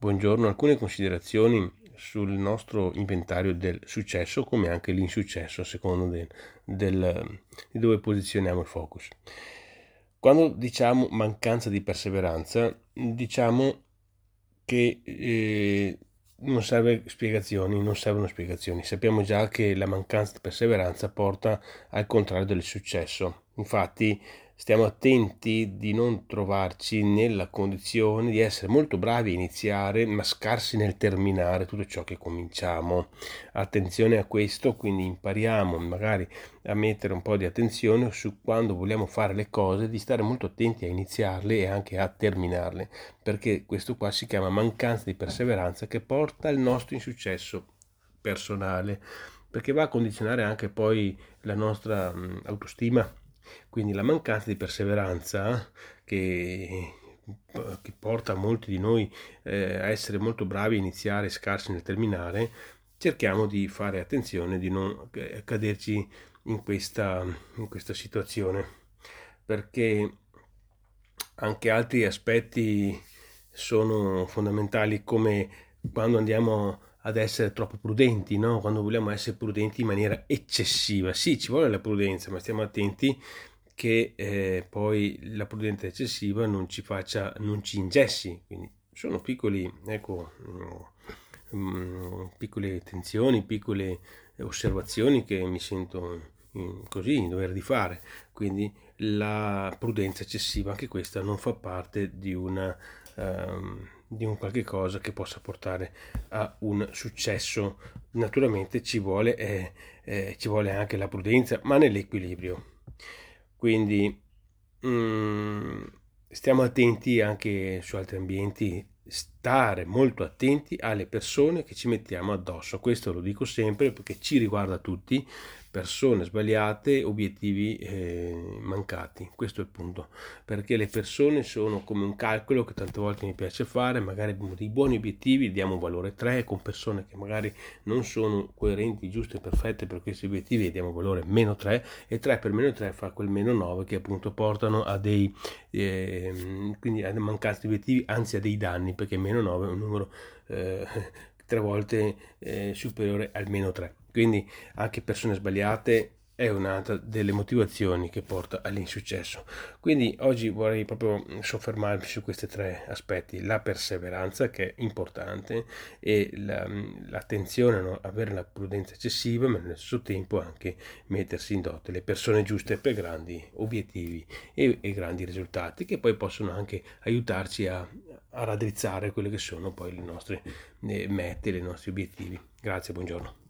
Buongiorno, alcune considerazioni sul nostro inventario del successo come anche l'insuccesso a seconda del, del, di dove posizioniamo il focus. Quando diciamo mancanza di perseveranza, diciamo che eh, non serve spiegazioni, non servono spiegazioni. Sappiamo già che la mancanza di perseveranza porta al contrario del successo. Infatti stiamo attenti di non trovarci nella condizione di essere molto bravi a iniziare ma scarsi nel terminare tutto ciò che cominciamo. Attenzione a questo, quindi impariamo magari a mettere un po' di attenzione su quando vogliamo fare le cose, di stare molto attenti a iniziarle e anche a terminarle, perché questo qua si chiama mancanza di perseveranza che porta al nostro insuccesso personale perché va a condizionare anche poi la nostra autostima quindi la mancanza di perseveranza che, che porta molti di noi eh, a essere molto bravi a iniziare e scarsi nel terminare, cerchiamo di fare attenzione di non caderci in questa, in questa situazione, perché anche altri aspetti sono fondamentali come quando andiamo ad essere troppo prudenti, no? quando vogliamo essere prudenti in maniera eccessiva. Sì, ci vuole la prudenza, ma stiamo attenti che eh, poi la prudenza eccessiva non ci faccia, non ci ingessi. Quindi sono piccoli, ecco, um, piccole tensioni, piccole osservazioni che mi sento in, così in dover di fare. Quindi la prudenza eccessiva, anche questa, non fa parte di una... Um, di un qualche cosa che possa portare a un successo. Naturalmente ci vuole, eh, eh, ci vuole anche la prudenza, ma nell'equilibrio. Quindi mm, stiamo attenti anche su altri ambienti, stare molto attenti alle persone che ci mettiamo addosso. Questo lo dico sempre perché ci riguarda tutti persone sbagliate, obiettivi eh, mancati. Questo è il punto, perché le persone sono come un calcolo che tante volte mi piace fare, magari abbiamo dei buoni obiettivi, diamo un valore 3, con persone che magari non sono coerenti, giuste perfette per questi obiettivi diamo un valore meno 3 e 3 per meno 3 fa quel meno 9 che appunto portano a dei eh, quindi a mancanza obiettivi, anzi a dei danni, perché meno 9 è un numero eh, tre volte eh, superiore al meno 3. Quindi anche persone sbagliate è un'altra delle motivazioni che porta all'insuccesso. Quindi oggi vorrei proprio soffermarmi su questi tre aspetti, la perseveranza che è importante e la, l'attenzione a non avere la prudenza eccessiva, ma nello stesso tempo anche mettersi in dote le persone giuste per grandi obiettivi e, e grandi risultati che poi possono anche aiutarci a, a raddrizzare quelle che sono poi le nostre eh, mete, i nostri obiettivi. Grazie, buongiorno.